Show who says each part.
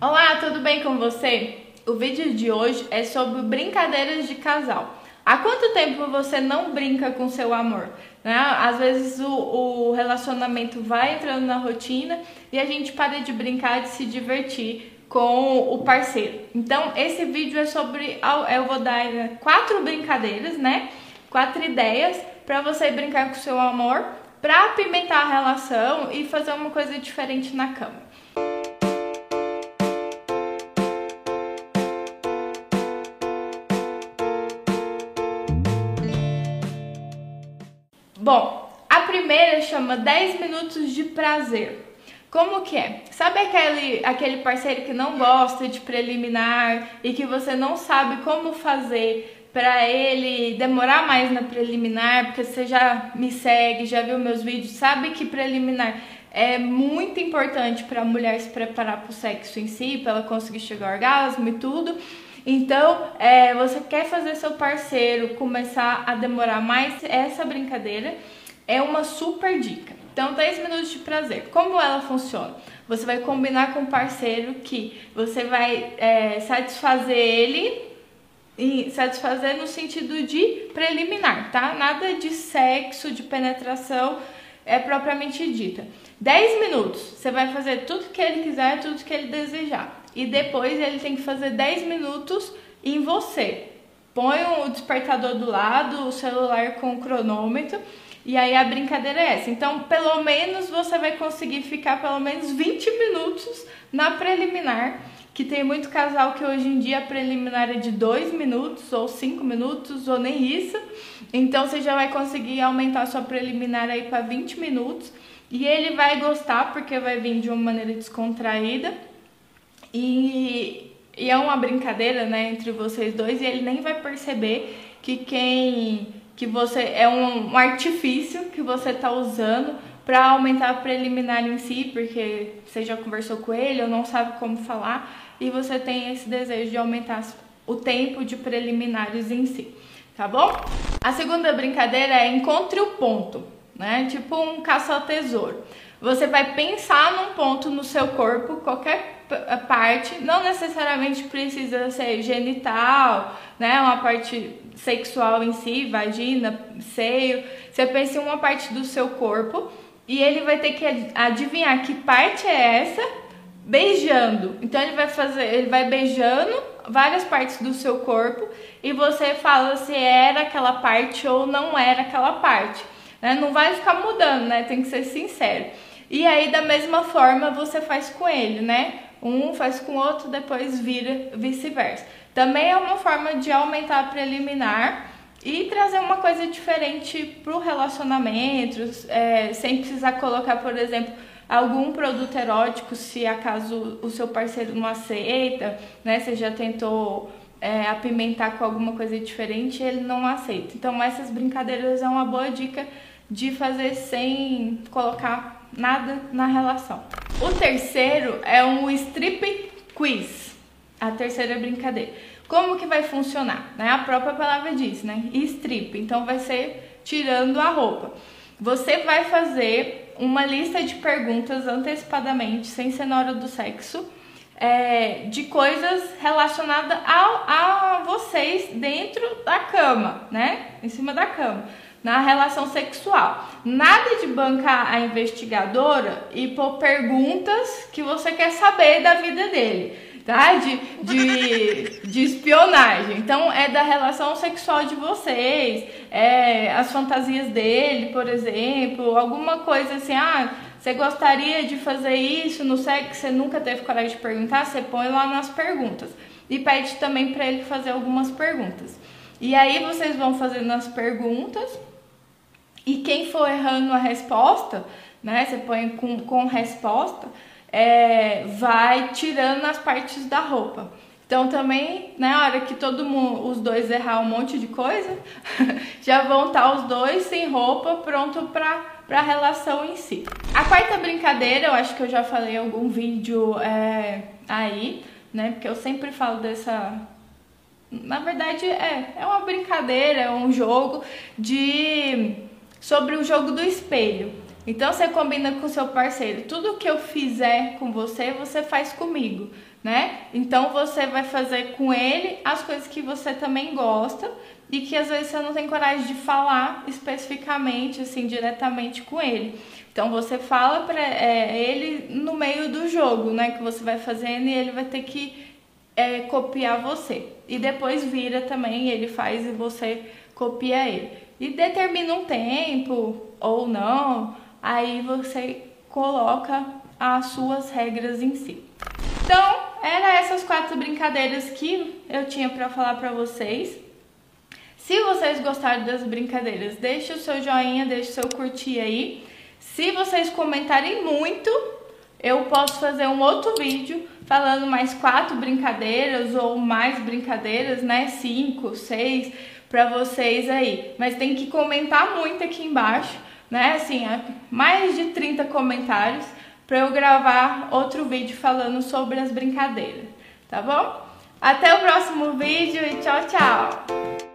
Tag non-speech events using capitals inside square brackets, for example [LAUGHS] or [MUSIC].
Speaker 1: Olá, tudo bem com você? O vídeo de hoje é sobre brincadeiras de casal. Há quanto tempo você não brinca com seu amor? Né? Às vezes o, o relacionamento vai entrando na rotina e a gente para de brincar, de se divertir com o parceiro. Então, esse vídeo é sobre. Eu vou dar quatro brincadeiras, né? Quatro ideias para você brincar com seu amor, para apimentar a relação e fazer uma coisa diferente na cama. Bom, a primeira chama 10 minutos de prazer. Como que é? Sabe aquele, aquele parceiro que não gosta de preliminar e que você não sabe como fazer para ele demorar mais na preliminar, porque você já me segue, já viu meus vídeos, sabe que preliminar é muito importante para a mulher se preparar para o sexo em si, para ela conseguir chegar ao orgasmo e tudo. Então, é, você quer fazer seu parceiro começar a demorar mais? Essa brincadeira é uma super dica. Então, 10 minutos de prazer. Como ela funciona? Você vai combinar com o parceiro que você vai é, satisfazer ele e satisfazer no sentido de preliminar, tá? Nada de sexo, de penetração é propriamente dita. 10 minutos, você vai fazer tudo que ele quiser, tudo que ele desejar. E depois ele tem que fazer 10 minutos em você. Põe o despertador do lado, o celular com o cronômetro. E aí a brincadeira é essa. Então, pelo menos você vai conseguir ficar pelo menos 20 minutos na preliminar. Que tem muito casal que hoje em dia a preliminar é de 2 minutos, ou 5 minutos, ou nem isso. Então você já vai conseguir aumentar sua preliminar aí para 20 minutos. E ele vai gostar porque vai vir de uma maneira descontraída. E, e é uma brincadeira, né, entre vocês dois, e ele nem vai perceber que quem que você é um, um artifício que você está usando para aumentar a preliminar em si, porque você já conversou com ele ou não sabe como falar e você tem esse desejo de aumentar o tempo de preliminares em si, tá bom? A segunda brincadeira é encontre o ponto, né? Tipo um caça ao tesouro. Você vai pensar num ponto no seu corpo, qualquer parte, não necessariamente precisa ser genital, né? Uma parte sexual em si, vagina, seio. Você pensa em uma parte do seu corpo e ele vai ter que adivinhar que parte é essa beijando. Então ele vai fazer, ele vai beijando várias partes do seu corpo e você fala se era aquela parte ou não era aquela parte. Né? Não vai ficar mudando, né? Tem que ser sincero. E aí, da mesma forma, você faz com ele, né? Um faz com o outro, depois vira vice-versa. Também é uma forma de aumentar a preliminar e trazer uma coisa diferente para o relacionamento, é, sem precisar colocar, por exemplo, algum produto erótico, se acaso o seu parceiro não aceita, né? Você já tentou é, apimentar com alguma coisa diferente, ele não aceita. Então essas brincadeiras é uma boa dica de fazer sem colocar nada na relação. O terceiro é um strip quiz. A terceira brincadeira. Como que vai funcionar? Né? A própria palavra diz, né? Strip. Então vai ser tirando a roupa. Você vai fazer uma lista de perguntas antecipadamente, sem ser na hora do sexo, é, de coisas relacionadas a, a vocês dentro da cama, né? Em cima da cama na relação sexual. Nada de bancar a investigadora e pôr perguntas que você quer saber da vida dele, tá? De, de, de espionagem. Então, é da relação sexual de vocês, é, as fantasias dele, por exemplo, alguma coisa assim, ah. Você gostaria de fazer isso no sexo você nunca teve coragem de perguntar? Você põe lá nas perguntas. E pede também para ele fazer algumas perguntas. E aí vocês vão fazendo as perguntas e quem for errando a resposta, né? Você põe com, com resposta, é, vai tirando as partes da roupa. Então também, na né, hora que todo mundo, os dois errar um monte de coisa, [LAUGHS] já vão estar os dois sem roupa, pronto para para a relação em si. A quarta brincadeira, eu acho que eu já falei em algum vídeo é, aí, né? Porque eu sempre falo dessa. Na verdade, é, é uma brincadeira, é um jogo de sobre o jogo do espelho. Então você combina com seu parceiro, tudo que eu fizer com você, você faz comigo, né? Então você vai fazer com ele as coisas que você também gosta e que às vezes você não tem coragem de falar especificamente, assim, diretamente com ele. Então você fala para é, ele no meio do jogo, né, que você vai fazendo e ele vai ter que é, copiar você. E depois vira também, ele faz e você copia ele. E determina um tempo ou não, aí você coloca as suas regras em si. Então, eram essas quatro brincadeiras que eu tinha para falar para vocês. Se vocês gostaram das brincadeiras, deixe o seu joinha, deixe o seu curtir aí. Se vocês comentarem muito, eu posso fazer um outro vídeo falando mais quatro brincadeiras ou mais brincadeiras, né? Cinco, seis para vocês aí. Mas tem que comentar muito aqui embaixo, né? Assim, mais de 30 comentários para eu gravar outro vídeo falando sobre as brincadeiras, tá bom? Até o próximo vídeo e tchau, tchau!